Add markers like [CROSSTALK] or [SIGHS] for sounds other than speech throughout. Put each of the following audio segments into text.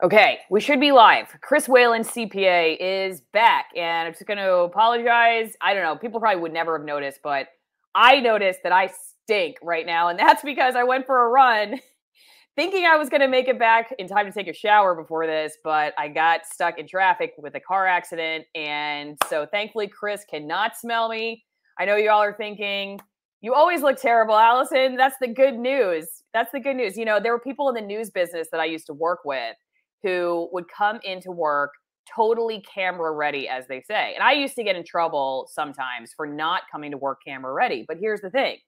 Okay, we should be live. Chris Whalen, CPA, is back. And I'm just going to apologize. I don't know. People probably would never have noticed, but I noticed that I stink right now. And [LAUGHS] that's because I went for a run [LAUGHS] thinking I was going to make it back in time to take a shower before this, but I got stuck in traffic with a car accident. And so thankfully, Chris cannot smell me. I know y'all are thinking, you always look terrible, Alison. That's the good news. That's the good news. You know, there were people in the news business that I used to work with who would come into work totally camera ready, as they say. And I used to get in trouble sometimes for not coming to work camera ready. But here's the thing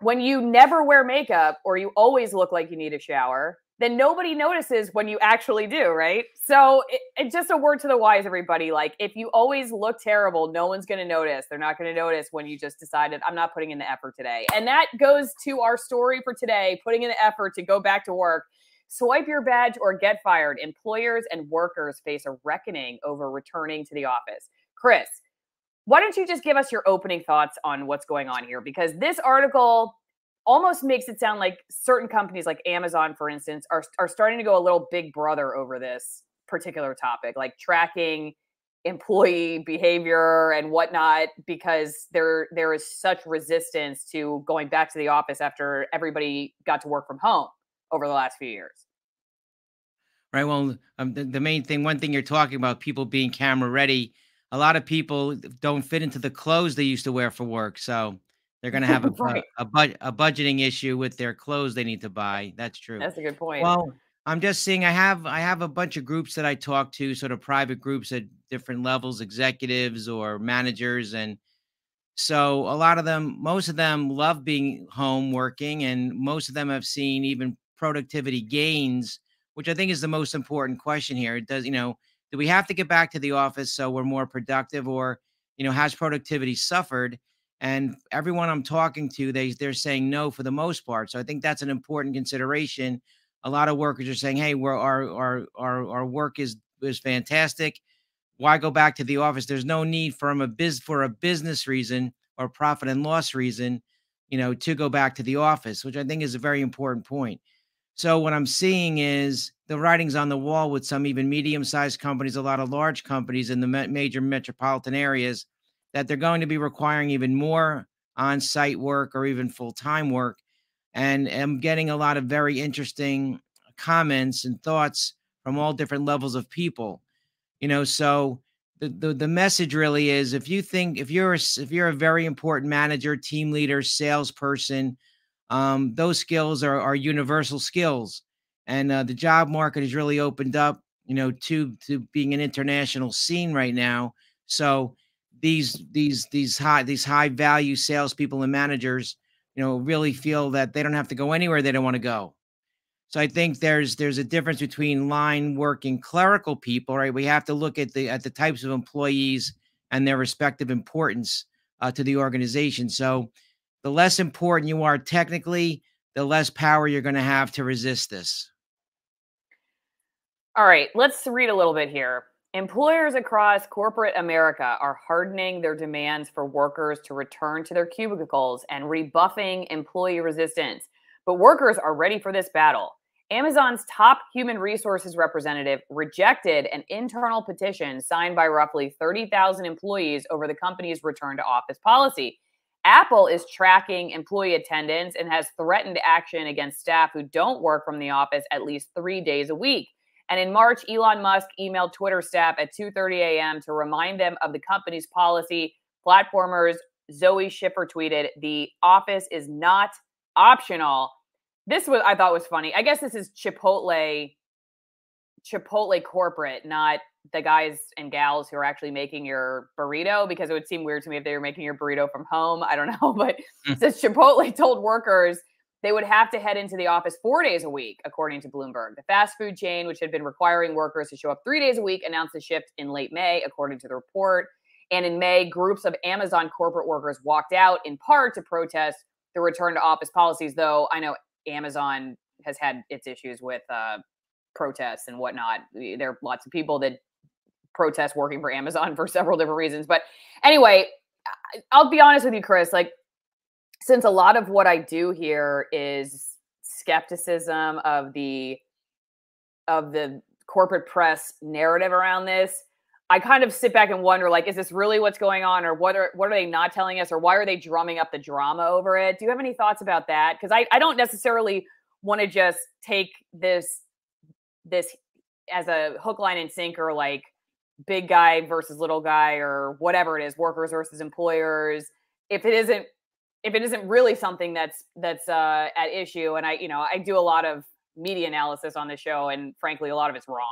when you never wear makeup or you always look like you need a shower, then nobody notices when you actually do, right? So it, it just a word to the wise, everybody. Like if you always look terrible, no one's going to notice. They're not going to notice when you just decided I'm not putting in the effort today. And that goes to our story for today, putting in the effort to go back to work. Swipe your badge or get fired. Employers and workers face a reckoning over returning to the office. Chris, why don't you just give us your opening thoughts on what's going on here? Because this article almost makes it sound like certain companies, like Amazon, for instance, are, are starting to go a little big brother over this particular topic, like tracking employee behavior and whatnot because there there is such resistance to going back to the office after everybody got to work from home over the last few years. Right. Well, um, the, the main thing, one thing you're talking about, people being camera ready. A lot of people don't fit into the clothes they used to wear for work, so they're going to have [LAUGHS] a, right. a, a, a budgeting issue with their clothes they need to buy. That's true. That's a good point. Well, I'm just seeing. I have I have a bunch of groups that I talk to, sort of private groups at different levels, executives or managers, and so a lot of them, most of them, love being home working, and most of them have seen even productivity gains, which I think is the most important question here. Does, you know, do we have to get back to the office so we're more productive or, you know, has productivity suffered? And everyone I'm talking to, they they're saying no for the most part. So I think that's an important consideration. A lot of workers are saying, "Hey, we're, our our our our work is is fantastic. Why go back to the office? There's no need from a biz for a business reason or profit and loss reason, you know, to go back to the office, which I think is a very important point. So what I'm seeing is the writings on the wall with some even medium-sized companies, a lot of large companies in the major metropolitan areas, that they're going to be requiring even more on-site work or even full-time work. And I'm getting a lot of very interesting comments and thoughts from all different levels of people. You know, so the, the, the message really is if you think if you're a, if you're a very important manager, team leader, salesperson, um, those skills are, are universal skills. And uh, the job market has really opened up, you know, to to being an international scene right now. So these these these high these high value salespeople and managers, you know, really feel that they don't have to go anywhere they don't want to go. So I think there's there's a difference between line working clerical people, right? We have to look at the at the types of employees and their respective importance uh, to the organization. So the less important you are technically, the less power you're going to have to resist this. All right, let's read a little bit here. Employers across corporate America are hardening their demands for workers to return to their cubicles and rebuffing employee resistance. But workers are ready for this battle. Amazon's top human resources representative rejected an internal petition signed by roughly 30,000 employees over the company's return to office policy. Apple is tracking employee attendance and has threatened action against staff who don't work from the office at least three days a week. And in March, Elon Musk emailed Twitter staff at 2:30 a.m. to remind them of the company's policy. Platformers Zoe Schiffer tweeted, "The office is not optional." This was I thought was funny. I guess this is Chipotle Chipotle corporate, not the guys and gals who are actually making your burrito because it would seem weird to me if they were making your burrito from home. I don't [LAUGHS] know, but mm. says Chipotle told workers they would have to head into the office four days a week, according to Bloomberg. The fast food chain, which had been requiring workers to show up three days a week, announced the shift in late May, according to the report. And in May, groups of Amazon corporate workers walked out in part to protest the return to office policies, though I know Amazon has had its issues with uh, protests and whatnot. There are lots of people that protest working for Amazon [LAUGHS] for several different reasons. But anyway, I'll be honest with you, Chris. Like, since a lot of what I do here is skepticism of the of the corporate press narrative around this, I kind of sit back and wonder, like, is this really what's going on, or what are what are they not telling us, or why are they drumming up the drama over it? Do you have any thoughts about that? Because I, I don't necessarily want to just take this this as a hook, line, and sinker, like big guy versus little guy, or whatever it is, workers versus employers. If it isn't if it isn't really something that's that's uh, at issue, and I you know I do a lot of media analysis on the show, and frankly, a lot of it's wrong.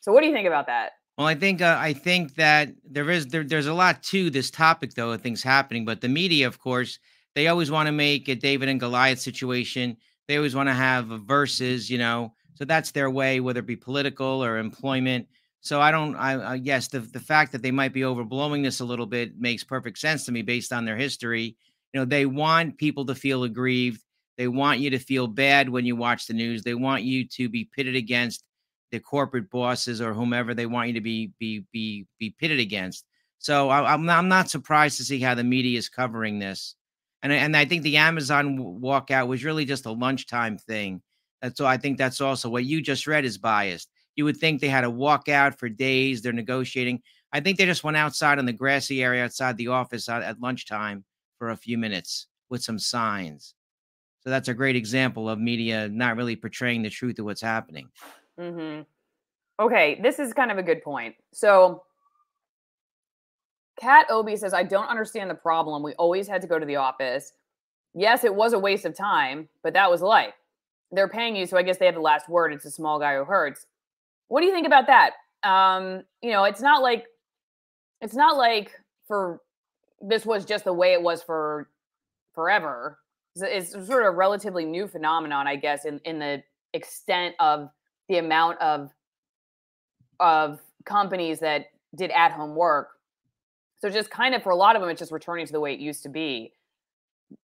So, what do you think about that? Well, I think uh, I think that there is there, there's a lot to this topic though of things happening, but the media, of course, they always want to make a David and Goliath situation. They always want to have verses, you know. So that's their way, whether it be political or employment. So I don't. I, I yes, the the fact that they might be overblowing this a little bit makes perfect sense to me based on their history. You know, they want people to feel aggrieved. They want you to feel bad when you watch the news. They want you to be pitted against the corporate bosses or whomever they want you to be be be be pitted against. So I, am not, I'm not surprised to see how the media is covering this, and and I think the Amazon walkout was really just a lunchtime thing. That's so I think that's also what you just read is biased. You would think they had a walkout for days. They're negotiating. I think they just went outside on the grassy area outside the office at, at lunchtime for a few minutes with some signs. So that's a great example of media not really portraying the truth of what's happening. Mm-hmm. Okay, this is kind of a good point. So, Kat Obi says, I don't understand the problem. We always had to go to the office. Yes, it was a waste of time, but that was life. They're paying you, so I guess they have the last word. It's a small guy who hurts. What do you think about that? Um, you know, it's not like it's not like for this was just the way it was for forever. It's, it's sort of a relatively new phenomenon, I guess, in in the extent of the amount of of companies that did at home work. So just kind of for a lot of them, it's just returning to the way it used to be.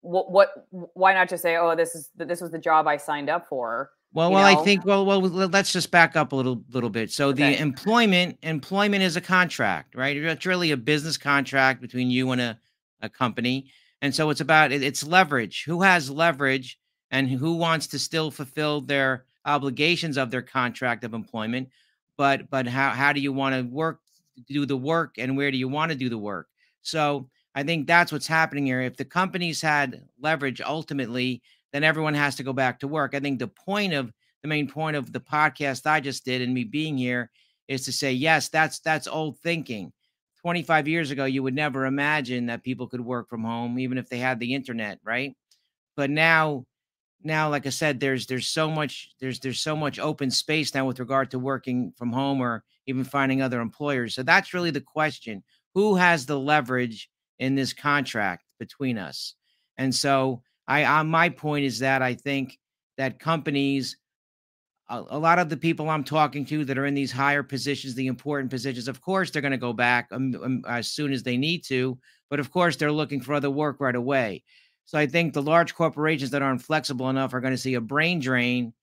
What, what why not just say, oh, this is this was the job I signed up for? Well, well, know? I think well, well, let's just back up a little little bit. So okay. the employment employment is a contract, right? It's really a business contract between you and a, a company. And so it's about it's leverage. Who has leverage and who wants to still fulfill their obligations of their contract of employment, but but how how do you want to work do the work and where do you want to do the work? So I think that's what's happening here. If the companies had leverage ultimately, then everyone has to go back to work. I think the point of the main point of the podcast I just did and me being here is to say, yes, that's that's old thinking. 25 years ago, you would never imagine that people could work from home, even if they had the internet, right? But now now like i said there's there's so much there's there's so much open space now with regard to working from home or even finding other employers so that's really the question who has the leverage in this contract between us and so i my point is that i think that companies a, a lot of the people i'm talking to that are in these higher positions the important positions of course they're going to go back um, um, as soon as they need to but of course they're looking for other work right away so I think the large corporations that aren't flexible enough are going to see a brain drain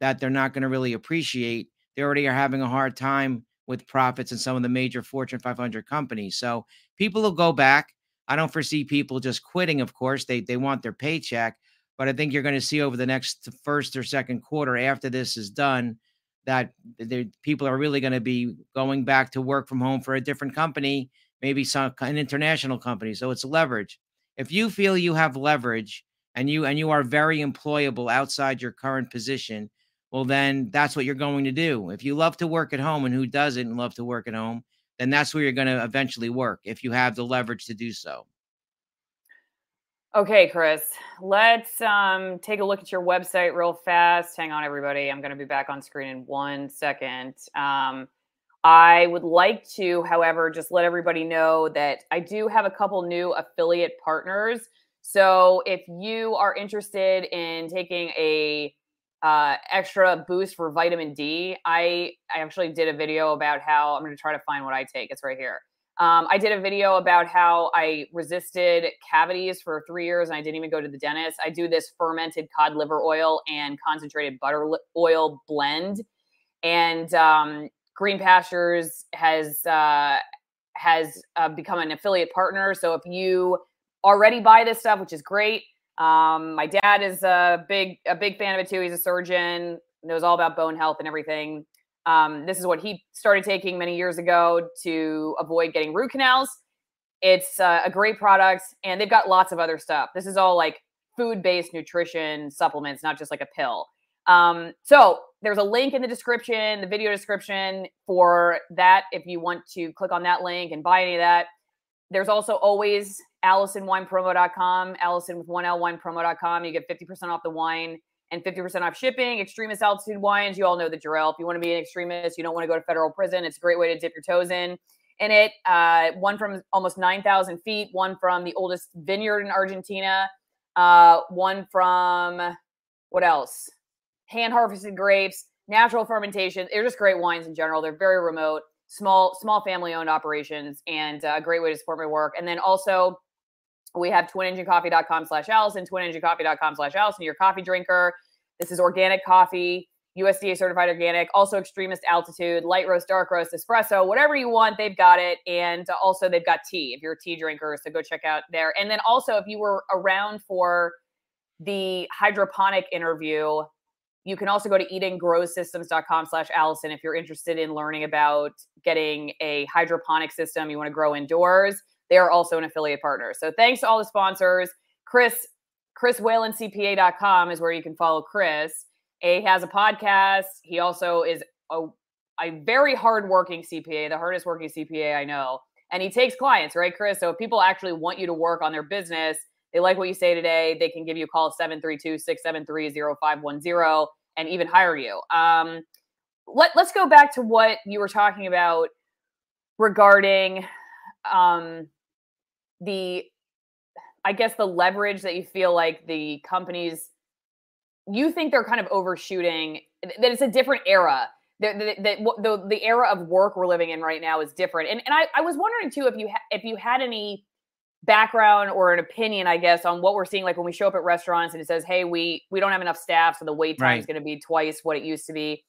that they're not going to really appreciate. They already are having a hard time with profits in some of the major Fortune 500 companies. So people will go back. I don't foresee people just quitting, of course. They they want their paycheck, but I think you're going to see over the next first or second quarter after this is done that the people are really going to be going back to work from home for a different company, maybe some an international company. So it's leverage if you feel you have leverage and you and you are very employable outside your current position, well then that's what you're going to do. If you love to work at home and who doesn't love to work at home, then that's where you're going to eventually work if you have the leverage to do so. Okay, Chris, let's um, take a look at your website real fast. Hang on, everybody. I'm going to be back on screen in one second. Um, I would like to, however, just let everybody know that I do have a couple new affiliate partners. So if you are interested in taking a uh, extra boost for vitamin D, I I actually did a video about how I'm going to try to find what I take. It's right here. Um, I did a video about how I resisted cavities for three years and I didn't even go to the dentist. I do this fermented cod liver oil and concentrated butter oil blend. And um, Green Pastures has uh, has uh, become an affiliate partner. So if you already buy this stuff, which is great, um, my dad is a big a big fan of it too. He's a surgeon, knows all about bone health and everything. Um, this is what he started taking many years ago to avoid getting root canals. It's uh, a great product, and they've got lots of other stuff. This is all like food based nutrition supplements, not just like a pill. Um, so there's a link in the description, the video description for that if you want to click on that link and buy any of that. There's also always AlisonWinePromo.com, Alison with one L winepromo.com. You get 50% off the wine and 50% off shipping. Extremist altitude wines, you all know the drill. If you want to be an extremist, you don't want to go to federal prison. It's a great way to dip your toes in. In it, uh, one from almost 9,000 feet, one from the oldest vineyard in Argentina, uh, one from what else? Hand harvested grapes, natural fermentation. They're just great wines in general. They're very remote, small, small family owned operations, and uh, a great way to support my work. And then also, we have twinenginecoffee.com slash Alison, twinenginecoffee.com slash Alison, your coffee drinker. This is organic coffee, USDA certified organic, also extremist altitude, light roast, dark roast, espresso, whatever you want, they've got it. And also, they've got tea if you're a tea drinker. So go check out there. And then also, if you were around for the hydroponic interview, you can also go to edengrowsystems.com slash Allison if you're interested in learning about getting a hydroponic system you want to grow indoors. They are also an affiliate partner. So thanks to all the sponsors. Chris, ChrisWhalenCPA.com is where you can follow Chris. He has a podcast. He also is a, a very hardworking CPA, the hardest working CPA I know. And he takes clients, right, Chris? So if people actually want you to work on their business, they like what you say today, they can give you a call 732 673 0510 and even hire you. Um, let, let's go back to what you were talking about regarding um, the I guess the leverage that you feel like the companies you think they're kind of overshooting that it's a different era that the, the, the, the, era of work we're living in right now is different. And, and I, I was wondering too if you ha- if you had any background or an opinion i guess on what we're seeing like when we show up at restaurants and it says hey we we don't have enough staff so the wait time right. is going to be twice what it used to be.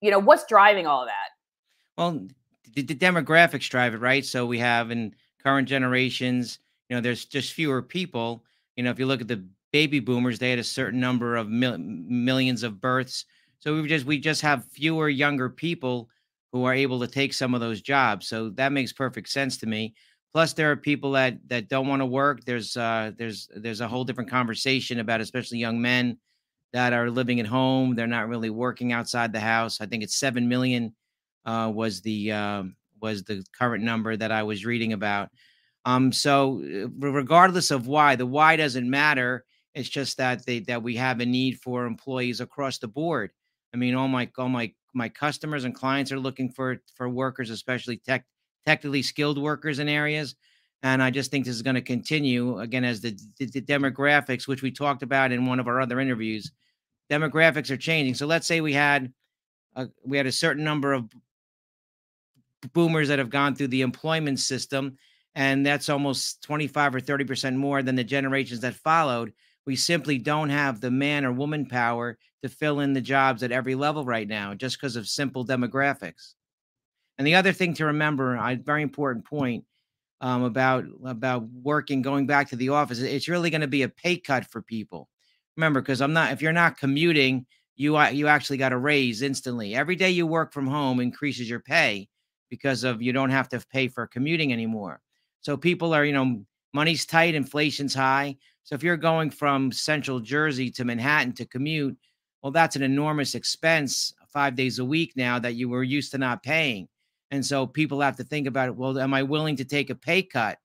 You know what's driving all of that? Well the, the demographics drive it right? So we have in current generations you know there's just fewer people. You know if you look at the baby boomers they had a certain number of mil- millions of births. So we just we just have fewer younger people who are able to take some of those jobs. So that makes perfect sense to me. Plus there are people that that don't want to work. There's uh there's there's a whole different conversation about especially young men that are living at home. They're not really working outside the house. I think it's 7 million uh was the um was the current number that i was reading about um, so uh, regardless of why, the why doesn't matter. It's just that they that we have a need for employees across the board. I mean, all my all my my customers and clients are looking for for workers, especially tech technically skilled workers in areas. And I just think this is going to continue again as the, the, the demographics, which we talked about in one of our other interviews, demographics are changing. So let's say we had a, we had a certain number of boomers that have gone through the employment system and that's almost 25 or 30% more than the generations that followed. We simply don't have the man or woman power to fill in the jobs at every level right now just because of simple demographics. And the other thing to remember, a very important point um, about about working, going back to the office, it's really going to be a pay cut for people. Remember, because I'm not if you're not commuting, you you actually got a raise instantly. Every day you work from home increases your pay because of you don't have to pay for commuting anymore. So people are, you know, money's tight, inflation's high. So if you're going from central Jersey to Manhattan to commute, well, that's an enormous expense five days a week now that you were used to not paying. And so people have to think about it. Well, am I willing to take a pay cut?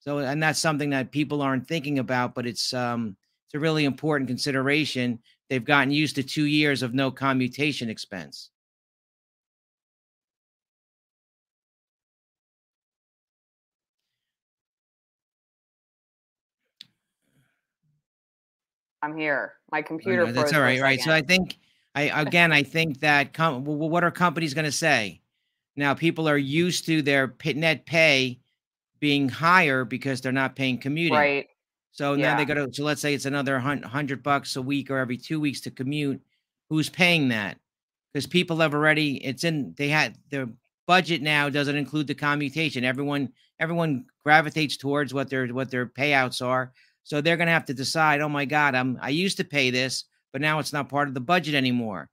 So, and that's something that people aren't thinking about, but it's um, it's a really important consideration. They've gotten used to two years of no commutation expense. I'm here. My oh, computer. No, that's all right, right. So I think I [LAUGHS] again I think that com- what are companies going to say? Now people are used to their net pay being higher because they're not paying commuting. Right. So now yeah. they got to. So let's say it's another hundred bucks a week or every two weeks to commute. Who's paying that? Because people have already. It's in. They had their budget now doesn't include the commutation. Everyone everyone gravitates towards what their what their payouts are. So they're going to have to decide, oh my God, I'm I used to pay this, but now it's not part of the budget anymore.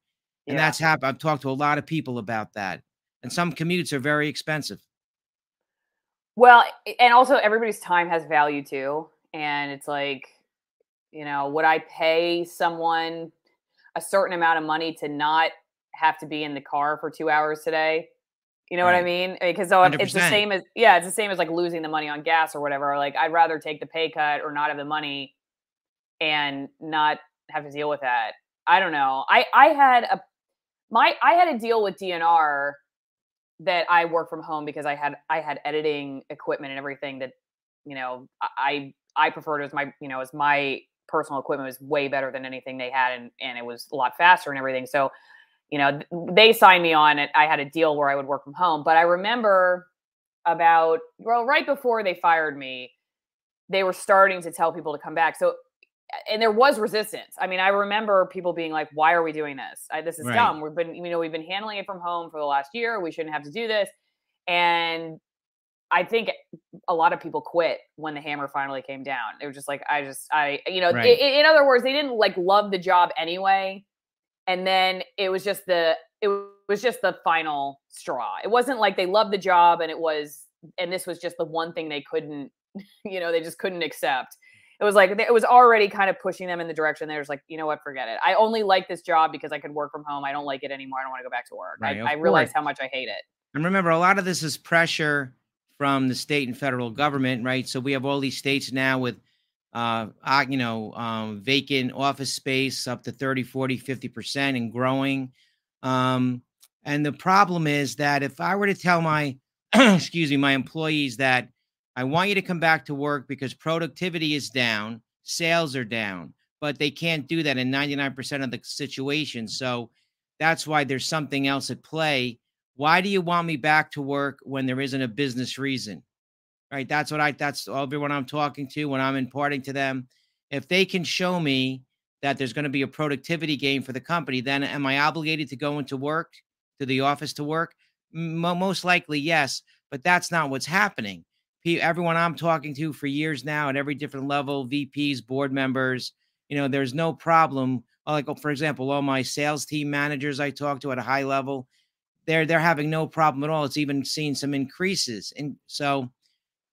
And yeah. that's happened. I've talked to a lot of people about that. And some commutes are very expensive. Well, and also everybody's time has value too. And it's like, you know, would I pay someone a certain amount of money to not have to be in the car for two hours today? You know right. what I mean? Because so it's the same as yeah, it's the same as like losing the money on gas or whatever. Like I'd rather take the pay cut or not have the money and not have to deal with that. I don't know. I I had a my I had a deal with DNR that I work from home because I had I had editing equipment and everything that you know I I preferred as my you know as my personal equipment was way better than anything they had and and it was a lot faster and everything so you know they signed me on it I had a deal where I would work from home but I remember about well right before they fired me they were starting to tell people to come back so and there was resistance. I mean, I remember people being like, "Why are we doing this? I, this is right. dumb. We've been, you know, we've been handling it from home for the last year. We shouldn't have to do this." And I think a lot of people quit when the hammer finally came down. They were just like, "I just, I, you know." Right. In, in other words, they didn't like love the job anyway, and then it was just the it was just the final straw. It wasn't like they loved the job and it was, and this was just the one thing they couldn't, [LAUGHS] you know, they just couldn't accept it was like it was already kind of pushing them in the direction. They was like, you know what, forget it. I only like this job because I could work from home. I don't like it anymore. I don't want to go back to work. Right, I, I realized how much I hate it. And remember, a lot of this is pressure from the state and federal government, right? So we have all these states now with uh, you know, um, vacant office space up to 30, 40, 50% and growing. Um, and the problem is that if I were to tell my, [CLEARS THROAT] excuse me, my employees that I want you to come back to work because productivity is down, sales are down, but they can't do that in 99% of the situations. So that's why there's something else at play. Why do you want me back to work when there isn't a business reason? Right. That's what I, that's everyone I'm talking to when I'm imparting to them. If they can show me that there's going to be a productivity gain for the company, then am I obligated to go into work, to the office to work? most likely, yes. But that's not what's happening everyone I'm talking to for years now at every different level, VPs, board members, you know, there's no problem. Uh, like, oh, for example, all my sales team managers I talk to at a high level, they're they're having no problem at all. It's even seen some increases, and so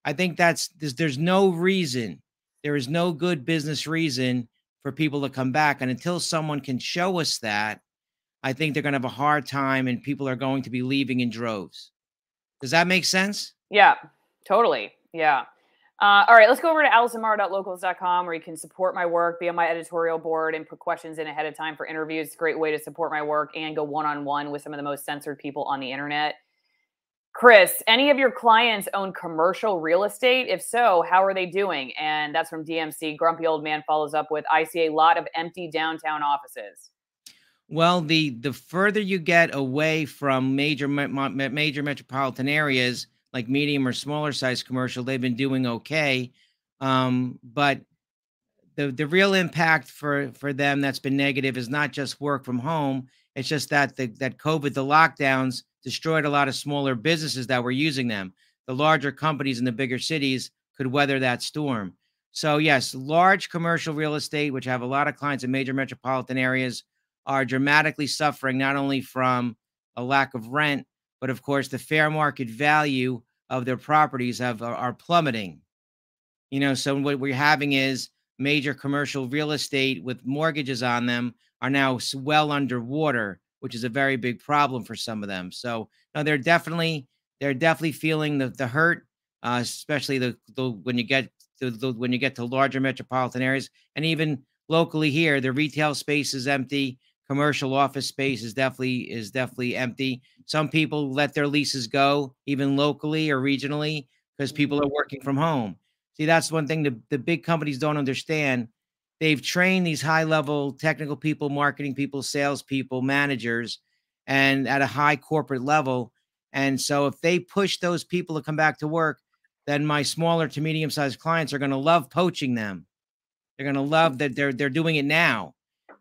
I think that's there's, there's no reason, there is no good business reason for people to come back, and until someone can show us that, I think they're going to have a hard time, and people are going to be leaving in droves. Does that make sense? Yeah, Totally. Yeah. Uh, all right, let's go over to AlisonMorrow.locals.com where you can support my work, be on my editorial board, and put questions in ahead of time for interviews. It's a great way to support my work and go one on one with some of the most censored people on the internet. Chris, any of your clients own commercial real estate? If so, how are they doing? And that's from DMC. Grumpy Old Man follows up with I see a lot of empty downtown offices. Well, the the further you get away from major major metropolitan areas, like medium or smaller size commercial, they've been doing okay. Um, but the the real impact for for them that's been negative is not just work from home. It's just that the that COVID, the lockdowns destroyed a lot of smaller businesses that were using them. The larger companies in the bigger cities could weather that storm. So yes, large commercial real estate, which have a lot of clients in major metropolitan areas, are dramatically suffering not only from a lack of rent, but of course the fair market value of their properties have are, are plummeting. You know, so what we're having is major commercial real estate with mortgages on them are now well underwater, which is a very big problem for some of them. So no, they're definitely they're definitely feeling the the hurt, uh, especially the, the when you get to the, when you get to larger metropolitan areas, and even locally here, the retail space is empty commercial office space is definitely is definitely empty. Some people let their leases go, even locally or regionally, because people are working from home. See, that's one thing the, the big companies don't understand. They've trained these high level technical people, marketing people, sales people, managers, and at a high corporate level. And so if they push those people to come back to work, then my smaller to medium sized clients are going to love poaching them. They're going to love that they're they're doing it now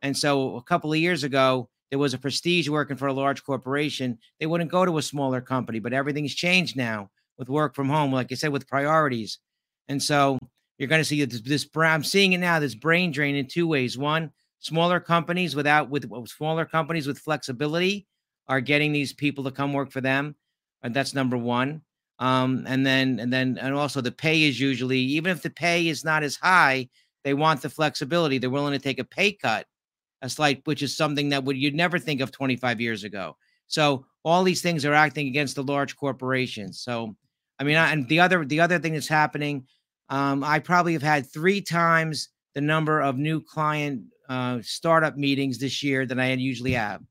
and so a couple of years ago, there was a prestige working for a large corporation. They wouldn't go to a smaller company, but everything's changed now with work from home, like I said, with priorities. And so you're going to see this, this I'm seeing it now, this brain drain in two ways. One, smaller companies without with smaller companies with flexibility are getting these people to come work for them. And that's number one. Um, and then and then and also the pay is usually even if the pay is not as high, they want the flexibility. They're willing to take a pay cut, a slight, which is something that would you'd never think of 25 years ago. So all these things are acting against the large corporations. So I mean, I, and the other the other thing that's happening, um, I probably have had three times the number of new client uh, startup meetings this year than I usually have,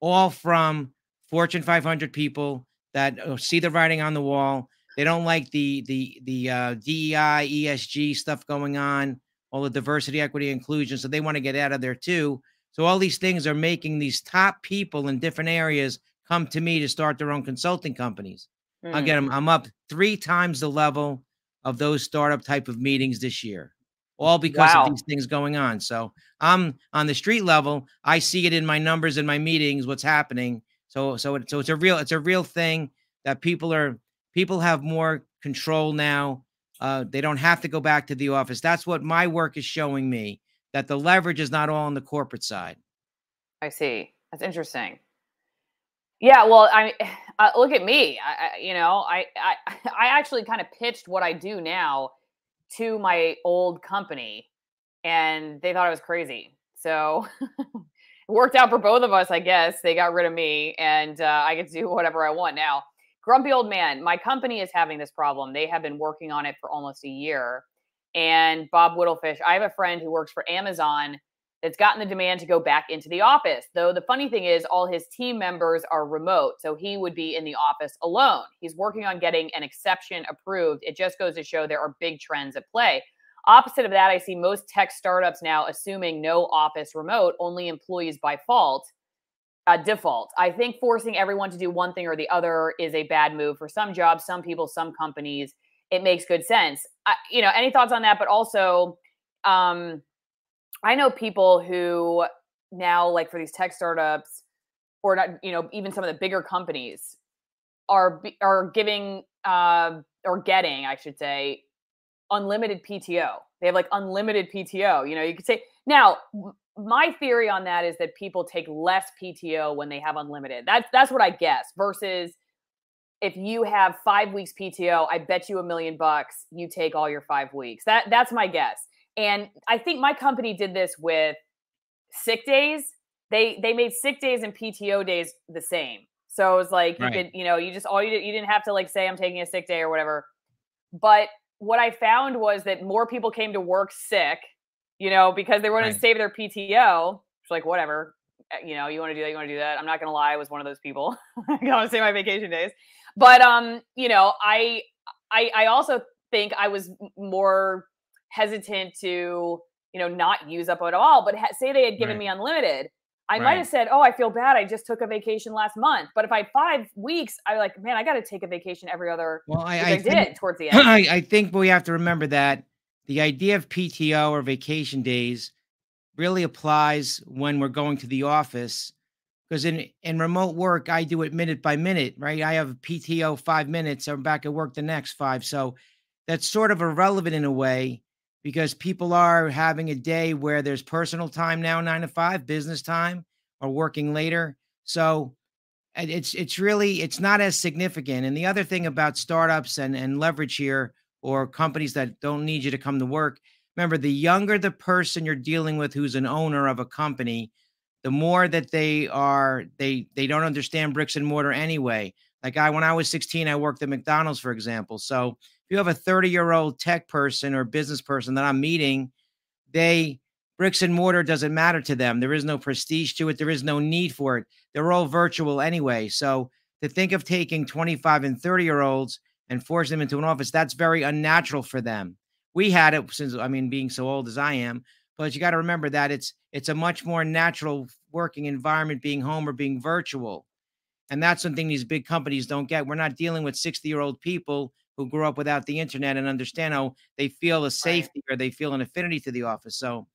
all from Fortune 500 people that uh, see the writing on the wall. They don't like the the the uh, DEI ESG stuff going on, all the diversity, equity, inclusion. So they want to get out of there too. So all these things are making these top people in different areas come to me to start their own consulting companies. Mm. Again, I'm, I'm up three times the level of those startup type of meetings this year, all because wow. of these things going on. So I'm on the street level. I see it in my numbers in my meetings. What's happening? So so it, so it's a real it's a real thing that people are people have more control now. Uh, they don't have to go back to the office. That's what my work is showing me that the leverage is not all on the corporate side. I see. That's interesting. Yeah, well, I [SIGHS] uh, look at me. I, you know, I, I [LAUGHS] I actually kind of pitched what I do now to my old company, and they thought I was crazy. So [LAUGHS] it worked out for both of us, I guess. They got rid of me, and uh, I get to do [LAUGHS] whatever I want now. Grumpy old man. My company is having this problem. They have been working on it for almost a year. And Bob Whittlefish, I have a friend who works for Amazon that's gotten the demand to go back into the office. Though the funny thing is, all his team members are remote. So he would be in the office alone. He's working on getting an exception approved. It just goes to show there are big trends at play. Opposite of that, I see most tech startups now assuming no office remote, only employees by fault. Uh, default. I think forcing everyone to do one thing or the other is a bad move for some jobs, some people, some companies. It makes good sense. I, you know, any thoughts on that? But also, um, I know people who now, like for these tech startups, or not, you know, even some of the bigger companies are are giving uh, or getting, I should say, unlimited PTO. They have like unlimited PTO. You know, you could say now. My theory on that is that people take less PTO when they have unlimited. That's that's what I guess. Versus if you have five weeks PTO, I bet you a million bucks you take all your five weeks. That that's my guess. And I think my company did this with sick days. They they made sick days and PTO days the same. So it was like right. you could, you know, you just all you did, you didn't have to like say I'm taking a sick day or whatever. But what I found was that more people came to work sick, you know, because they wanted right. to save their PTO. It's like whatever, eh, you know, you want to do that, you want to do that. I'm not gonna lie, I was one of those people. [LAUGHS] I want to save my vacation days, but um, you know, I I I also think I was more hesitant to you know not use up at all but ha- say they had given right. me unlimited i right. might have said oh i feel bad i just took a vacation last month but if i had five weeks i like man i got to take a vacation every other well i, I, I think, did towards the [CLEARS THROAT] end I, I think we have to remember that the idea of pto or vacation days really applies when we're going to the office because in in remote work i do it minute by minute right i have pto five minutes i'm back at work the next five so that's sort of irrelevant in a way because people are having a day where there's personal time now, nine to five, business time, or working later. So it's it's really it's not as significant. And the other thing about startups and and leverage here, or companies that don't need you to come to work, remember the younger the person you're dealing with who's an owner of a company, the more that they are they they don't understand bricks and mortar anyway. Like I when I was 16, I worked at McDonald's, for example. So you have a 30 year old tech person or business person that I'm meeting, they bricks and mortar doesn't matter to them. There is no prestige to it. There is no need for it. They're all virtual anyway. So to think of taking 25 and 30 year olds and force them into an office, that's very unnatural for them. We had it since I mean, being so old as I am, but you got to remember that it's it's a much more natural working environment being home or being virtual. And that's something these big companies don't get. We're not dealing with 60 year old people who grew up without the internet and understand how they feel a safety right. or they feel an affinity to the office. So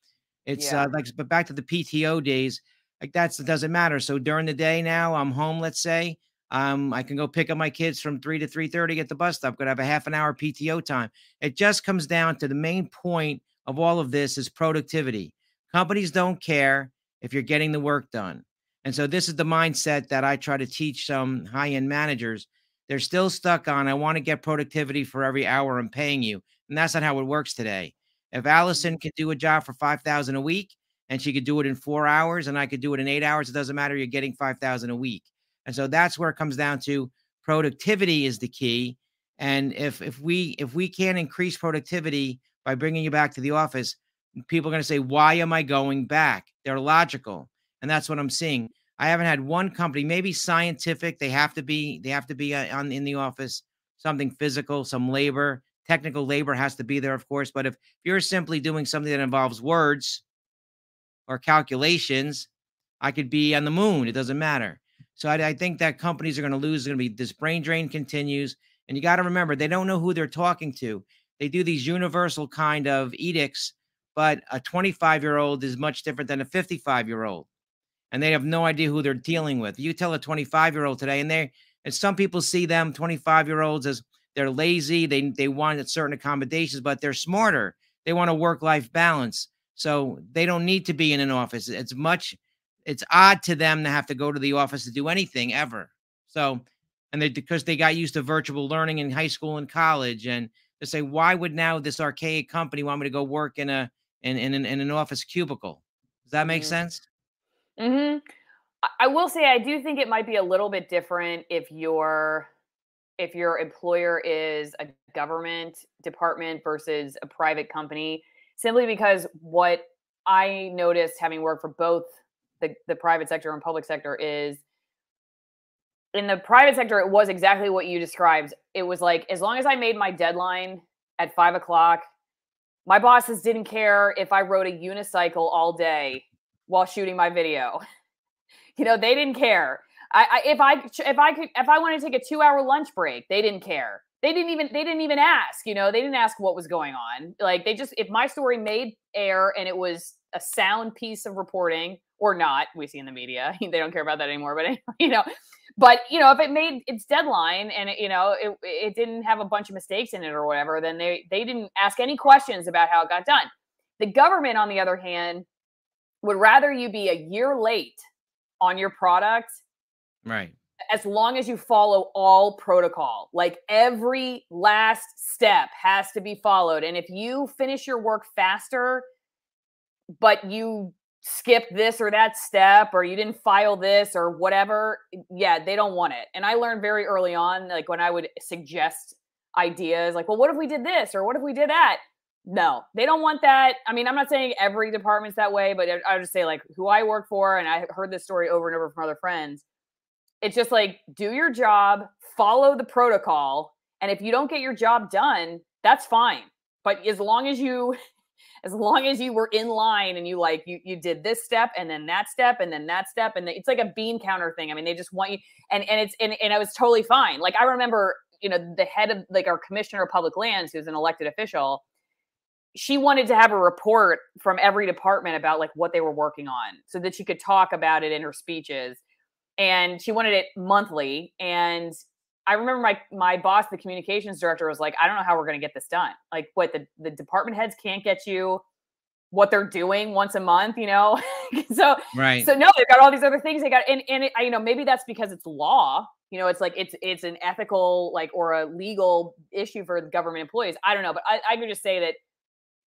it's yeah. uh, like, but back to the PTO days, like that's it doesn't matter. So during the day now, I'm home. Let's say um, I can go pick up my kids from three to three thirty at the bus stop. Could have a half an hour PTO time. It just comes down to the main point of all of this is productivity. Companies don't care if you're getting the work done. And so this is the mindset that I try to teach some high-end managers. They're still stuck on I want to get productivity for every hour I'm paying you. And that's not how it works today. If Alison mm-hmm. can do a job for 5000 a week and she could do it in 4 hours and I could do it in 8 hours, it doesn't matter you're getting 5000 a week. And so that's where it comes down to productivity is the key. And if if we if we can't increase productivity by bringing you back to the office, people are going to say, "Why am I going back?" They're logical, and that's what I'm seeing. I haven't had one company, maybe scientific. They have to be they have to be uh, on in the office. Something physical, some labor, technical labor has to be there, of course. But if you're simply doing something that involves words or calculations, I could be on the moon. It doesn't matter. So I, I think that companies are going to lose. It's going to be this brain drain continues. And you got to remember, they don't know who they're talking to. They do these universal kind of edicts, but a 25 year old is much different than a 55 year old. And they have no idea who they're dealing with. You tell a 25 year old today, and they and some people see them 25 year olds as they're lazy. They they want certain accommodations, but they're smarter. They want a work life balance. So they don't need to be in an office. It's much it's odd to them to have to go to the office to do anything ever. So, and they because they got used to virtual learning in high school and college, and to say, why would now this archaic company want me to go work in a in in, in an office cubicle? Does that make mm-hmm. sense? Hmm. I will say I do think it might be a little bit different if your if your employer is a government department versus a private company, simply because what I noticed having worked for both the, the private sector and public sector is in the private sector, it was exactly what you described. It was like as long as I made my deadline at five o'clock, my bosses didn't care if I rode a unicycle all day while shooting my video. [LAUGHS] you know, they didn't care. I, I, if I if I could if I wanted to take a two hour lunch break, they didn't care. They didn't even they didn't even ask. You know, they didn't ask what was going on. Like they just if my story made air and it was a sound piece of reporting, or not. We see in the media [LAUGHS] they don't care about that anymore. But [LAUGHS] you know, but you know, if it made its deadline and it, you know it, it didn't have a bunch of mistakes in it or whatever, then they they didn't ask any questions about how it got done. The government, on the other hand, would rather you be a year late on your product, right? As long as you follow all protocol, like every last step has to be followed. And if you finish your work faster, but you skip this or that step or you didn't file this or whatever yeah they don't want it and i learned very early on like when i would suggest ideas like well what if we did this or what if we did that no they don't want that i mean i'm not saying every department's that way but i would just say like who i work for and i heard this story over and over from other friends it's just like do your job follow the protocol and if you don't get your job done that's fine but as long as you [LAUGHS] as long as you were in line and you like you you did this step and then that step and then that step and it's like a bean counter thing. I mean, they just want you and and it's and, and I was totally fine. Like I remember, you know, the head of like our commissioner of public lands, who's an elected official, she wanted to have a report from every department about like what they were working on so that she could talk about it in her speeches and she wanted it monthly and I remember my my boss, the communications director, was like, I don't know how we're going to get this done. Like, what the the department heads can't get you what they're doing once a month, you know? [LAUGHS] so right. So no, they've got all these other things they got, and and it, you know maybe that's because it's law. You know, it's like it's it's an ethical like or a legal issue for government employees. I don't know, but I, I could just say that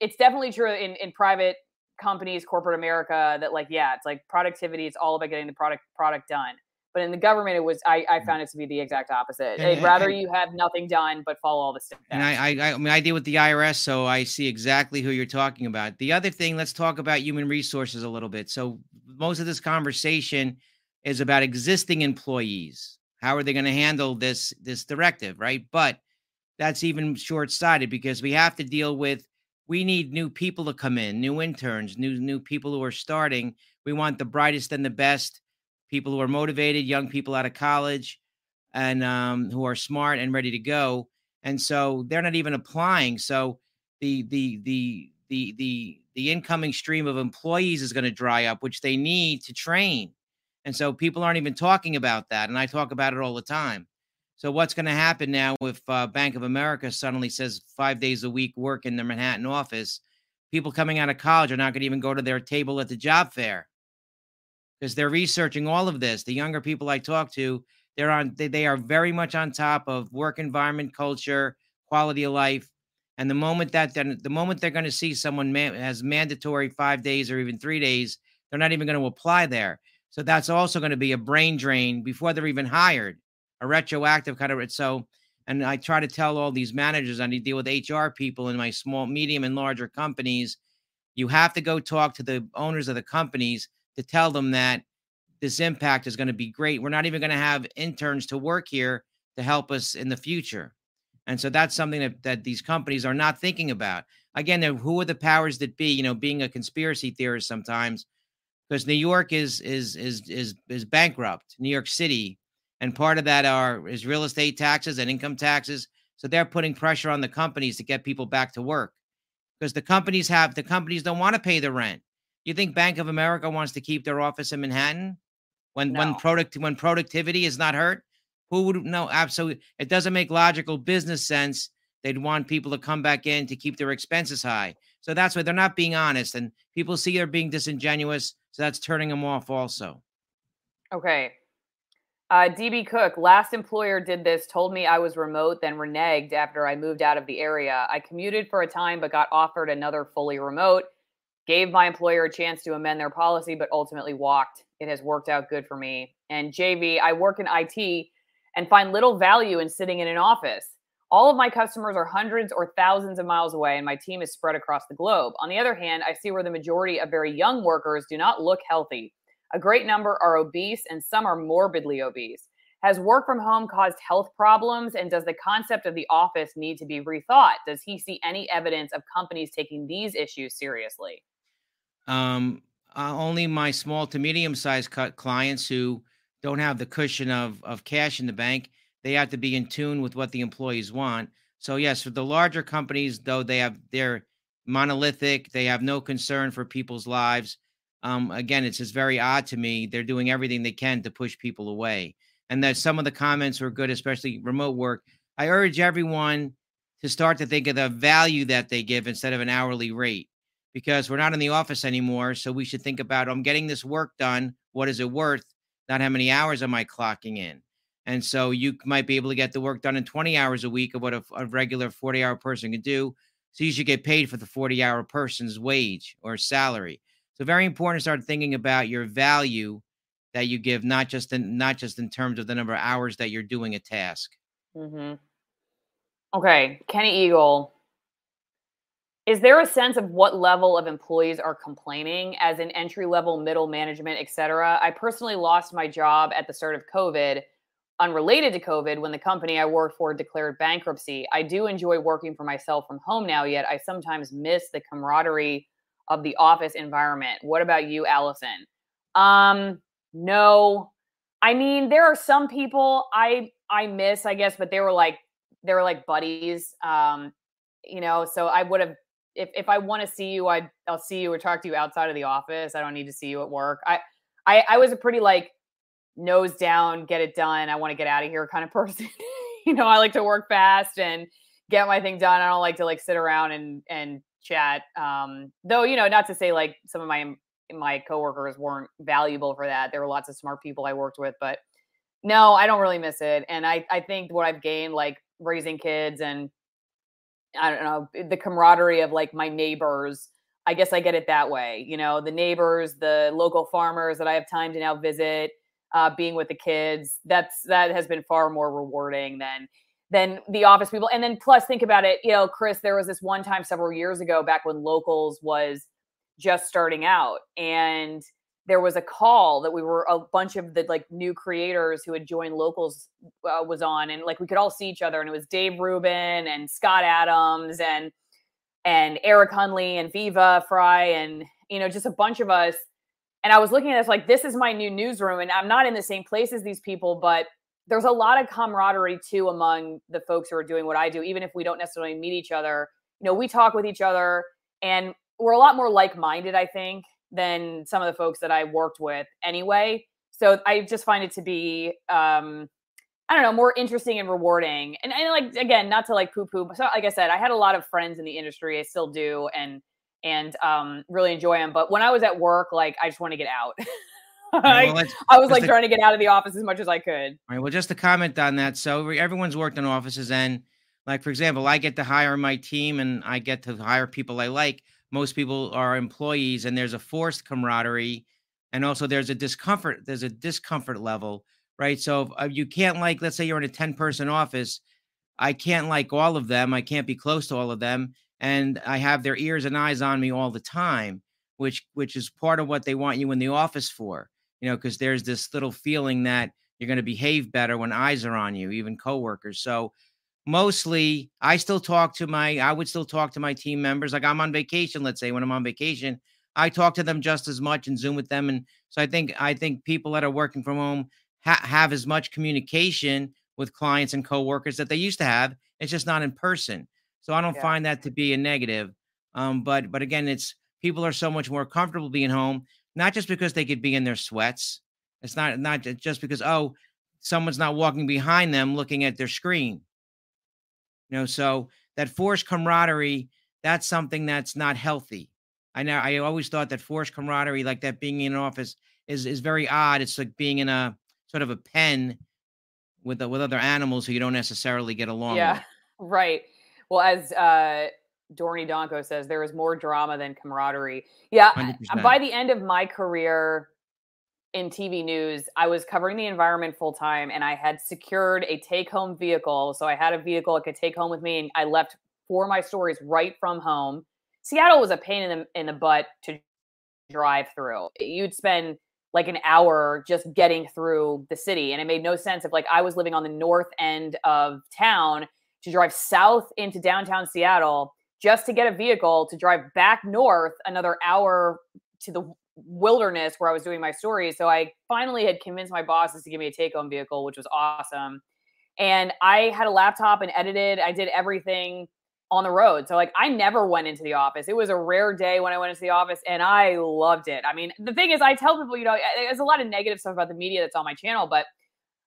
it's definitely true in in private companies, corporate America, that like yeah, it's like productivity. It's all about getting the product product done. But in the government, it was I, I mm. found it to be the exact opposite. And, They'd rather and, you have nothing done but follow all the steps. And I, I I mean I deal with the IRS, so I see exactly who you're talking about. The other thing, let's talk about human resources a little bit. So most of this conversation is about existing employees. How are they going to handle this this directive, right? But that's even short-sighted because we have to deal with we need new people to come in, new interns, new new people who are starting. We want the brightest and the best people who are motivated, young people out of college, and um, who are smart and ready to go. And so they're not even applying. So the the the the the the incoming stream of employees is going to dry up, which they need to train. And so people aren't even talking about that. And I talk about it all the time. So what's going to happen now if uh, Bank of America suddenly says five days a week work in the Manhattan office? people coming out of college are not going to even go to their table at the job fair because they're researching all of this. The younger people I talk to, they're on they, they are very much on top of work environment, culture, quality of life. And the moment that then the moment they're going to see someone man, has mandatory five days or even three days, they're not even going to apply there. So that's also going to be a brain drain before they're even hired, a retroactive kind of. So, and I try to tell all these managers I need to deal with HR people in my small, medium, and larger companies. You have to go talk to the owners of the companies to tell them that this impact is going to be great. We're not even going to have interns to work here to help us in the future. And so that's something that, that these companies are not thinking about. Again, who are the powers that be? You know, being a conspiracy theorist sometimes, because New York is is is is is bankrupt. New York City, and part of that are is real estate taxes and income taxes. So they're putting pressure on the companies to get people back to work, because the companies have the companies don't want to pay the rent. You think Bank of America wants to keep their office in Manhattan when no. when product when productivity is not hurt? Who would know? Absolutely, it doesn't make logical business sense. They'd want people to come back in to keep their expenses high. So that's why they're not being honest, and people see they're being disingenuous. So that's turning them off, also. Okay. Uh, DB Cook, last employer did this, told me I was remote, then reneged after I moved out of the area. I commuted for a time, but got offered another fully remote gave my employer a chance to amend their policy, but ultimately walked. It has worked out good for me. And JV, I work in IT and find little value in sitting in an office. All of my customers are hundreds or thousands of miles away, and my team is spread across the globe. On the other hand, I see where the majority of very young workers do not look healthy. A great number are obese, and some are morbidly obese. Has work from home caused health problems? And does the concept of the office need to be rethought? Does he see any evidence of companies taking these issues seriously? Um, uh, only my small to medium sized cut clients who don't have the cushion of of cash in the bank, they have to be in tune with what the employees want. So yes, for the larger companies, though, they have they're monolithic. They have no concern for people's lives. Um, again, it's just very odd to me. They're doing everything they can to push people away, and that some of the comments were good, especially remote work. I urge everyone to start to think of the value that they give instead of an hourly rate because we're not in the office anymore. So we should think about I'm getting this work done. What is it worth? Not how many hours am I clocking in? And so you might be able to get the work done in 20 hours a week of what a, a regular 40 hour person can do. So you should get paid for the 40 hour person's wage or salary. So very important to start thinking about your value that you give, not just in not just in terms of the number of hours that you're doing a task. Mm-hmm. Okay, Kenny Eagle is there a sense of what level of employees are complaining as in entry level middle management et cetera i personally lost my job at the start of covid unrelated to covid when the company i worked for declared bankruptcy i do enjoy working for myself from home now yet i sometimes miss the camaraderie of the office environment what about you allison um no i mean there are some people i i miss i guess but they were like they were like buddies um you know so i would have if if I want to see you, I I'll see you or talk to you outside of the office. I don't need to see you at work. I I, I was a pretty like nose down, get it done. I want to get out of here kind of [LAUGHS] person. you know, I like to work fast and get my thing done. I don't like to like sit around and and chat. Um, though you know, not to say like some of my my coworkers weren't valuable for that. There were lots of smart people I worked with, but no, I don't really miss it. And I I think what I've gained like raising kids and I don't know, the camaraderie of like my neighbors. I guess I get it that way. You know, the neighbors, the local farmers that I have time to now visit, uh, being with the kids. That's that has been far more rewarding than than the office people. And then plus think about it, you know, Chris, there was this one time several years ago back when locals was just starting out and there was a call that we were a bunch of the like new creators who had joined locals uh, was on and like we could all see each other and it was dave rubin and scott adams and and eric hunley and viva Frei and you know just a bunch of us and i was looking at this like this is my new newsroom and i'm not in the same place as these people but there's a lot of camaraderie too among the folks who are doing what i do even if we don't necessarily meet each other you know we talk with each other and we're a lot more like-minded i think than some of the folks that I worked with anyway. So I just find it to be um I don't know, more interesting and rewarding. And, and like again, not to like poo poo, so like I said, I had a lot of friends in the industry, I still do, and and um, really enjoy them. But when I was at work, like I just want to get out. [LAUGHS] Yeah, well, I, I was like trying to get out of the office as much as I could. All right. Well, just to comment on that. So everyone's worked in offices, and like for example, I get to hire my team, and I get to hire people I like. Most people are employees, and there's a forced camaraderie, and also there's a discomfort. There's a discomfort level, right? So if, uh, you can't like, let's say you're in a ten person office, I can't like all of them. I can't be close to all of them, and I have their ears and eyes on me all the time, which which is part of what they want you in the office for you know, because there's this little feeling that you're going to behave better when eyes are on you, even coworkers. So mostly I still talk to my, I would still talk to my team members. Like I'm on vacation, let's say when I'm on vacation, I talk to them just as much and Zoom with them. And so I think, I think people that are working from home ha- have as much communication with clients and coworkers that they used to have. It's just not in person. So I don't yeah. find that to be a negative. Um, but, but again, it's people are so much more comfortable being home not just because they could be in their sweats. It's not not just because oh someone's not walking behind them looking at their screen. You know, so that forced camaraderie, that's something that's not healthy. I know I always thought that forced camaraderie, like that being in an office, is is very odd. It's like being in a sort of a pen with with other animals who you don't necessarily get along yeah, with. [LAUGHS] right. Well, as uh, Dorney Donko says there is more drama than camaraderie. Yeah, 100%. Uh, by the end of my career in TV news, I was covering the environment full time and I had secured a take home vehicle. So I had a vehicle I could take home with me and I left for my stories right from home. Seattle was a pain in the in the butt to drive through. You'd spend like an hour just getting through the city and it made no sense if like I was living on the north end of town to drive south into downtown Seattle just to get a vehicle to drive back north another hour to the wilderness where I was doing my stories. So I finally had convinced my bosses to give me a take home vehicle, which was awesome. And I had a laptop and edited, I did everything on the road. So like I never went into the office. It was a rare day when I went into the office and I loved it. I mean, the thing is I tell people, you know, there's a lot of negative stuff about the media that's on my channel, but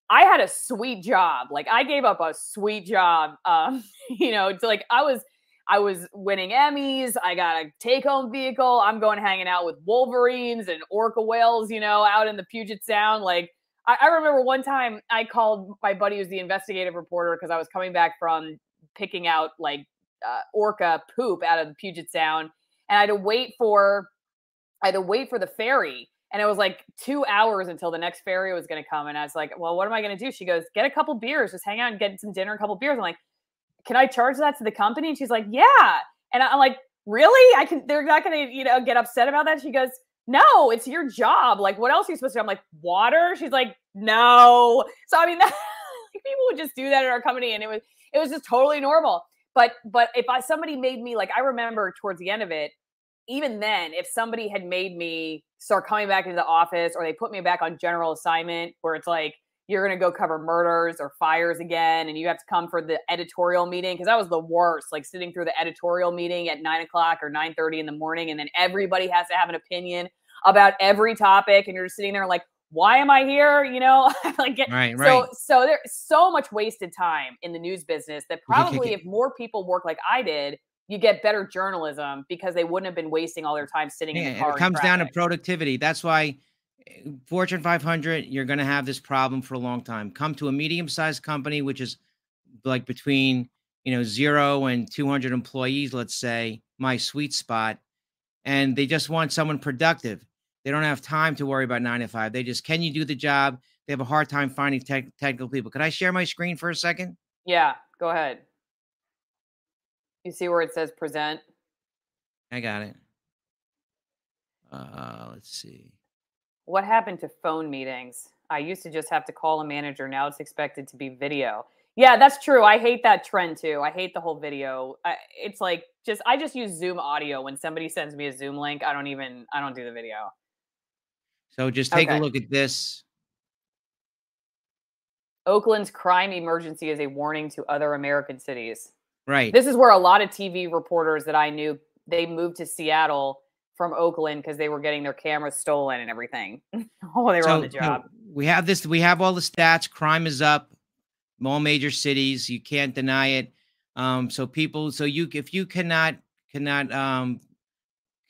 I had a sweet job. Like I gave up a sweet job. Um, [LAUGHS] you know, to like I was I was winning Emmys. I got a take home vehicle. I'm going hanging out with wolverines and orca whales, you know, out in the Puget Sound. Like, I, I remember one time I called my buddy who's the investigative reporter because I was coming back from picking out like uh, orca poop out of the Puget Sound. And I had to wait for, I had to wait for the ferry. And it was like two hours until the next ferry was going to come. And I was like, well, what am I going to do? She goes, get a couple beers, just hang out and get some dinner, a couple beers. I'm like, can I charge that to the company? And she's like, yeah. And I'm like, really? I can, they're not going to, you know, get upset about that. She goes, no, it's your job. Like, what else are you supposed to do? I'm like, water. She's like, no. So, I mean, [LAUGHS] that, people would just do that in our company. And it was, it was just totally normal. But, but if I, somebody made me like, I remember towards the end of it, even then, if somebody had made me start coming back into the office or they put me back on general assignment where it's like, you're going to go cover murders or fires again and you have to come for the editorial meeting because that was the worst like sitting through the editorial meeting at 9 o'clock or 9 30 in the morning and then everybody has to have an opinion about every topic and you're just sitting there like why am i here? You know? [LAUGHS] Like right, right. so so there's so much wasted time in the news business that probably if more people work like i did you get better journalism because they wouldn't have been wasting all their time sitting yeah, in the car it comes down to productivity that's why Fortune 500, you're going to have this problem for a long time. Come to a medium sized company, which is like between, you know, zero and 200 employees, let's say, my sweet spot. And they just want someone productive. They don't have time to worry about nine to five. They just, can you do the job? They have a hard time finding te- technical people. Could I share my screen for a second? Yeah, go ahead. You see where it says present? I got it. Uh, let's see. What happened to phone meetings? I used to just have to call a manager. Now it's expected to be video. Yeah, that's true. I hate that trend too. I hate the whole video. I, it's like just I just use Zoom audio when somebody sends me a Zoom link. I don't even I don't do the video. So just take okay. a look at this. Oakland's crime emergency is a warning to other American cities. Right. This is where a lot of TV reporters that I knew they moved to Seattle from Oakland because they were getting their cameras stolen and everything. [LAUGHS] oh, they were so, on the job. we have this. We have all the stats. Crime is up. All major cities. You can't deny it. Um, so people. So you, if you cannot cannot um,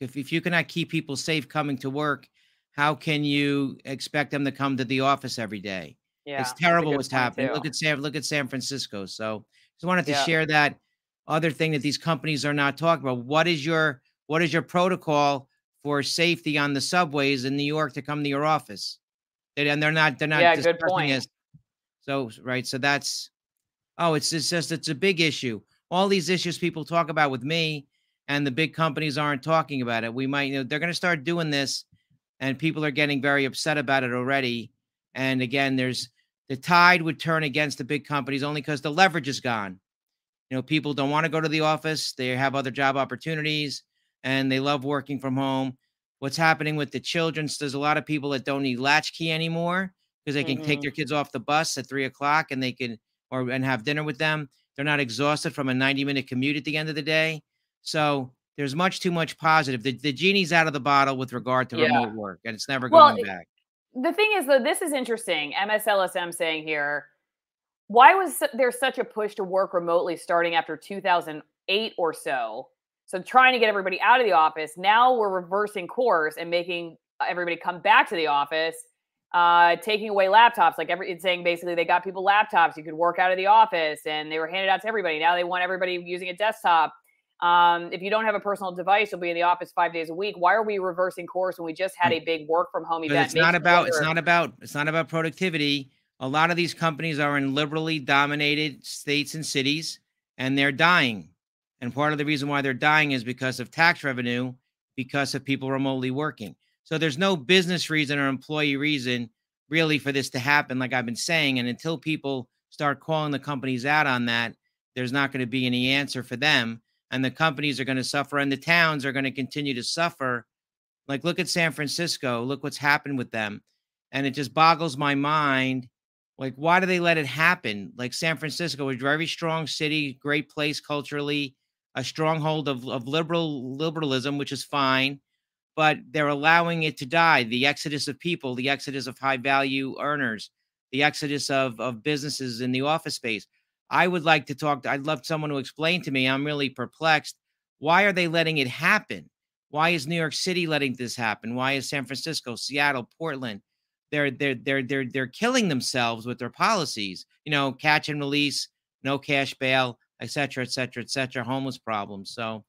If, if you cannot keep people safe coming to work, how can you expect them to come to the office every day? Yeah, it's terrible what's happening. Too. Look at San look at San Francisco. So just wanted to yeah. share that other thing that these companies are not talking about. What is your what is your protocol for safety on the subways in New York to come to your office? And they're not they're not yeah, good point. So right, so that's oh, it's, it's just it's a big issue. All these issues people talk about with me and the big companies aren't talking about it. We might, you know, they're going to start doing this, and people are getting very upset about it already. And again, there's the tide would turn against the big companies only because the leverage is gone. You know, people don't want to go to the office; they have other job opportunities, and they love working from home. What's happening with the children? So there's a lot of people that don't need latchkey anymore because they can mm-hmm. take their kids off the bus at three o'clock and they can or and have dinner with them. They're not exhausted from a 90 minute commute at the end of the day. So there's much too much positive. The, the genie's out of the bottle with regard to yeah. remote work, and it's never well, going back. The thing is, though, this is interesting. MSLSM saying here, why was there such a push to work remotely starting after 2008 or so? So trying to get everybody out of the office. Now we're reversing course and making everybody come back to the office uh, taking away laptops. Like every, it's saying basically they got people laptops. You could work out of the office, and they were handed out to everybody. Now they want everybody using a desktop. Um, if you don't have a personal device, you'll be in the office five days a week. Why are we reversing course when we just had a big work from home event? It's not about. It's not about. It's not about productivity. A lot of these companies are in liberally dominated states and cities, and they're dying. And part of the reason why they're dying is because of tax revenue, because of people remotely working. So there's no business reason or employee reason really for this to happen, like I've been saying. And until people start calling the companies out on that, there's not going to be any answer for them. And the companies are going to suffer, and the towns are going to continue to suffer. Like, look at San Francisco. Look what's happened with them. And it just boggles my mind. Like, why do they let it happen? Like, San Francisco, a very strong city, great place culturally, a stronghold of, of liberal liberalism, which is fine but they're allowing it to die. The exodus of people, the exodus of high value earners, the exodus of, of businesses in the office space. I would like to talk. To, I'd love someone to explain to me. I'm really perplexed. Why are they letting it happen? Why is New York City letting this happen? Why is San Francisco, Seattle, Portland? They're they're they're they're they're killing themselves with their policies. You know, catch and release, no cash bail, et cetera, et cetera, et cetera. Homeless problems. So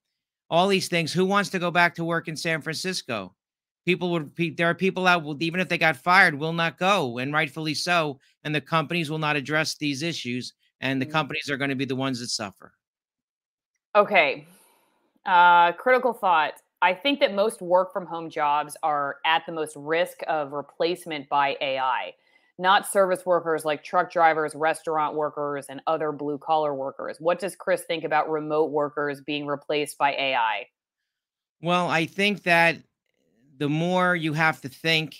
all these things. Who wants to go back to work in San Francisco? People would be, there are people out even if they got fired will not go and rightfully so and the companies will not address these issues and the mm. companies are going to be the ones that suffer. Okay. Uh critical thought. I think that most work from home jobs are at the most risk of replacement by AI not service workers like truck drivers, restaurant workers, and other blue collar workers. What does Chris think about remote workers being replaced by AI? Well, I think that the more you have to think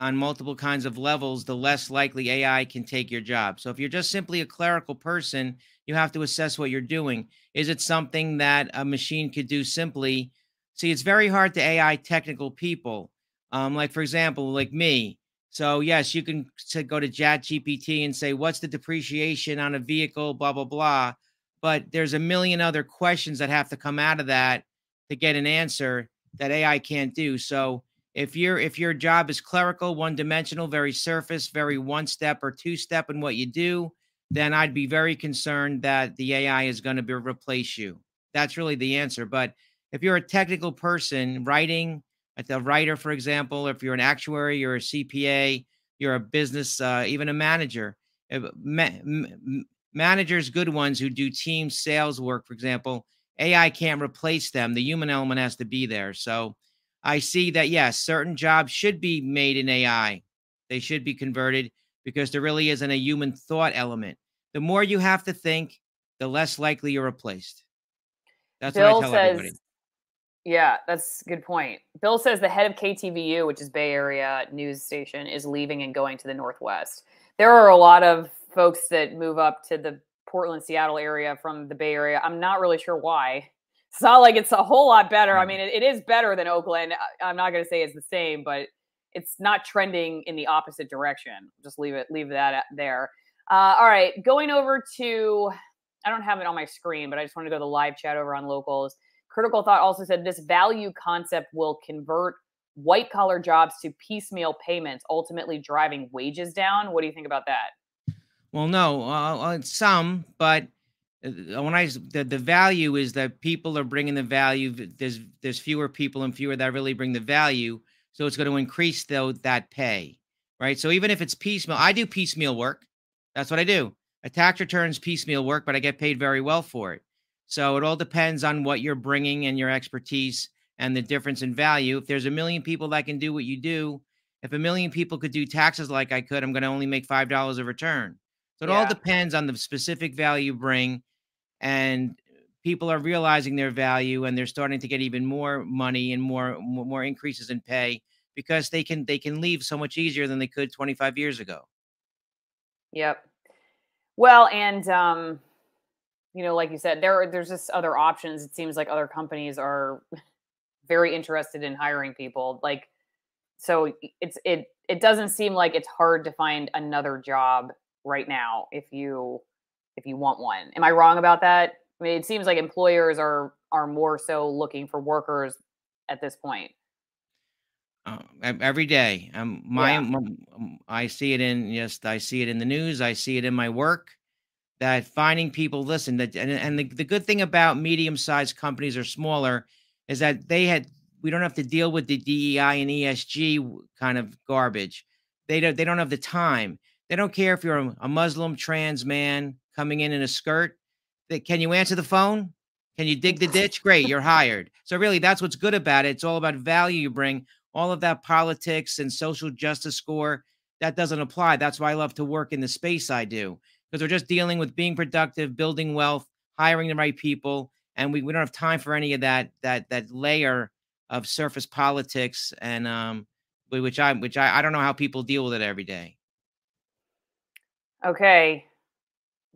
on multiple kinds of levels, the less likely AI can take your job. So if you're just simply a clerical person, you have to assess what you're doing. Is it something that a machine could do simply? See, it's very hard to AI technical people. Um, like for example, like me, so yes, you can go to Chat GPT and say, "What's the depreciation on a vehicle?" Blah blah blah. But there's a million other questions that have to come out of that to get an answer that AI can't do. So if your if your job is clerical, one dimensional, very surface, very one step or two step in what you do, then I'd be very concerned that the AI is going to be replace you. That's really the answer. But if you're a technical person writing a writer, for example, if you're an actuary, you're a CPA, you're a business, uh, even a manager. Ma- managers, good ones who do team sales work, for example, AI can't replace them. The human element has to be there. So I see that, yes, certain jobs should be made in AI. They should be converted because there really isn't a human thought element. The more you have to think, the less likely you're replaced. That's Bill what I tell says, everybody. Yeah, that's a good point. Bill says the head of KTVU, which is Bay Area news station, is leaving and going to the Northwest. There are a lot of folks that move up to the Portland, Seattle area from the Bay Area. I'm not really sure why. [LAUGHS] It's not like it's a whole lot better. I mm. mean, it, it is better than Oakland. I'm not going to say it's the same, but it's not trending in the opposite direction. Just leave it, leave that there. Uh, all right, going over to, I don't have it on my screen, but I just want to go to the live chat over on locals. Critical Thought also said this value concept will convert white collar jobs to piecemeal payments, ultimately driving wages down. What do you think about that? Well, no, uh, uh some, but uh, when I the, the value is that people are bringing the value. There's there's fewer people and fewer that really bring the value, so it's going to increase though that pay, right? So even if it's piecemeal, I do piecemeal work. That's what I do. A tax returns piecemeal work, but I get paid very well for it. So it all depends on what you're bringing and your expertise and the difference in value. If there's a million people that can do what you do, if a million people could do taxes like I could, I'm going to only make five dollars a return. So it yeah. all depends on the specific value you bring, and people are realizing their value, and they're starting to get even more money and more more increases in pay because they can they can leave so much easier than they could 25 years ago. Yep. Well, and um, you know, like you said, there are, there's just other options. It seems like other companies are very interested in hiring people. Like, so it's it it doesn't seem like it's hard to find another job right now if you if you want one. Am I wrong about that? I mean, it seems like employers are are more so looking for workers at this point. Uh, every day, um, my, yeah. my, I see it in yes, I see it in the news. I see it in my work that finding people listen that and, and the, the good thing about medium sized companies or smaller is that they had we don't have to deal with the DEI and ESG kind of garbage. They don't they don't have the time. They don't care if you're a, a Muslim trans man coming in in a skirt. They, can you answer the phone? Can you dig the ditch? Great, you're hired. So really, that's what's good about it. It's all about value you bring. All of that politics and social justice score that doesn't apply. That's why I love to work in the space I do because we're just dealing with being productive, building wealth, hiring the right people, and we, we don't have time for any of that that that layer of surface politics and um which I which I, I don't know how people deal with it every day. Okay.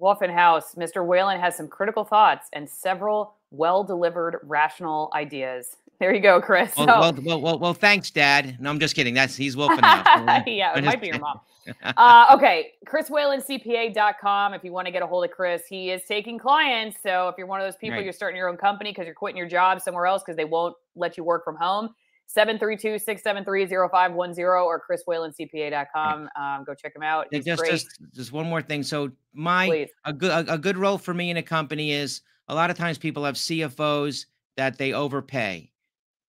Wolfen House, Mr. Whalen has some critical thoughts and several well delivered rational ideas. There you go, Chris. Well, so, well, well, well, well, thanks, Dad. No, I'm just kidding. That's he's Wolfen House. [LAUGHS] yeah, it might be your mom. [LAUGHS] uh, okay, ChrisWhalenCPA.com. If you want to get a hold of Chris, he is taking clients. So if you're one of those people, right. you're starting your own company because you're quitting your job somewhere else because they won't let you work from home. 732-673-0510 or chriswhalencpa.com. Um, go check him out. He's just, great. just just one more thing. So my a good a, a good role for me in a company is a lot of times people have CFOs that they overpay.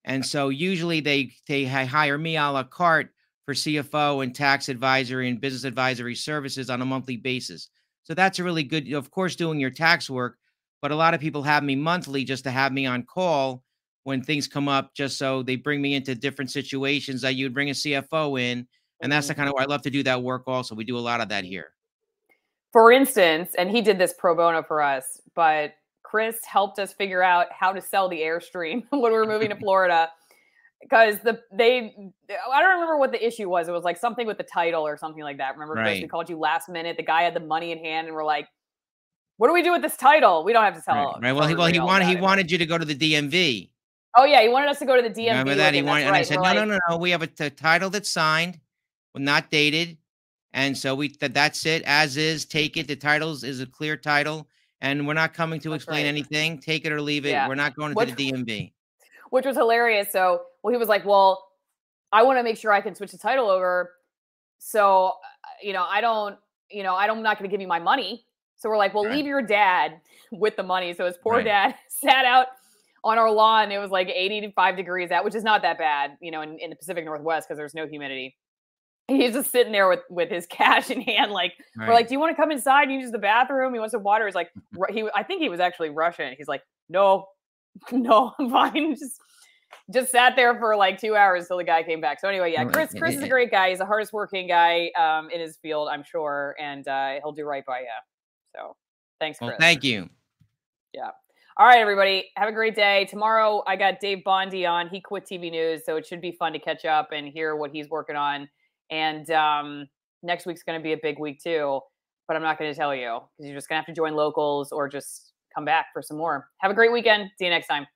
And so usually they they hire me a la carte for CFO and tax advisory and business advisory services on a monthly basis. So that's a really good, of course, doing your tax work. But a lot of people have me monthly just to have me on call when things come up, just so they bring me into different situations that you'd bring a CFO in. And that's the mm-hmm. kind of I love to do that work also. We do a lot of that here. For instance, and he did this pro bono for us, but Chris helped us figure out how to sell the Airstream [LAUGHS] when we were moving to [LAUGHS] Florida because the they I don't remember what the issue was. It was like something with the title or something like that. Remember, Chris, we called you last minute. The guy had the money in hand, and we're like, "What do we do with this title? We don't have to sell right. right. Well, he well he wanted he wanted you to go to the DMV. Oh yeah, he wanted us to go to the DMV. Remember that he wanted, and. I said, "No, like, no, no, no. We have a t- title that's signed, well, not dated." And so we th- that's it as is. Take it. The titles is a clear title, and we're not coming to explain right. anything. Take it or leave it. Yeah. We're not going to the DMV which was hilarious. So, well, he was like, "Well, I want to make sure I can switch the title over, so you know, I don't, you know, I'm not going to give you my money." So we're like, "Well, right. leave your dad [LAUGHS] with the money." So his poor right. dad [LAUGHS] sat out on our lawn. It was like 85 degrees out, which is not that bad, you know, in, in the Pacific Northwest because there's no humidity. He's just sitting there with with his [LAUGHS] cash in hand, like right. we're like, "Do you want to come inside and use the bathroom?" He wants some water. He's like, [LAUGHS] he, I think he was actually Russian. He's like, "No, [LAUGHS] no, I'm fine. Just just sat there for like two hours till the guy came back. So anyway, yeah, Chris Chris is a great guy. He's the hardest working guy um, in his field, I'm sure, and uh, he'll do right by you. So thanks, Chris. Well, thank you. Yeah. All right, everybody. Have a great day. Tomorrow, I got Dave Bondy on. He quit TV news, so it should be fun to catch up and hear what he's working on. And um, next week's going to be a big week too, but I'm not going to tell you because you're just going to have to join locals or just come back for some more. Have a great weekend. See you next time.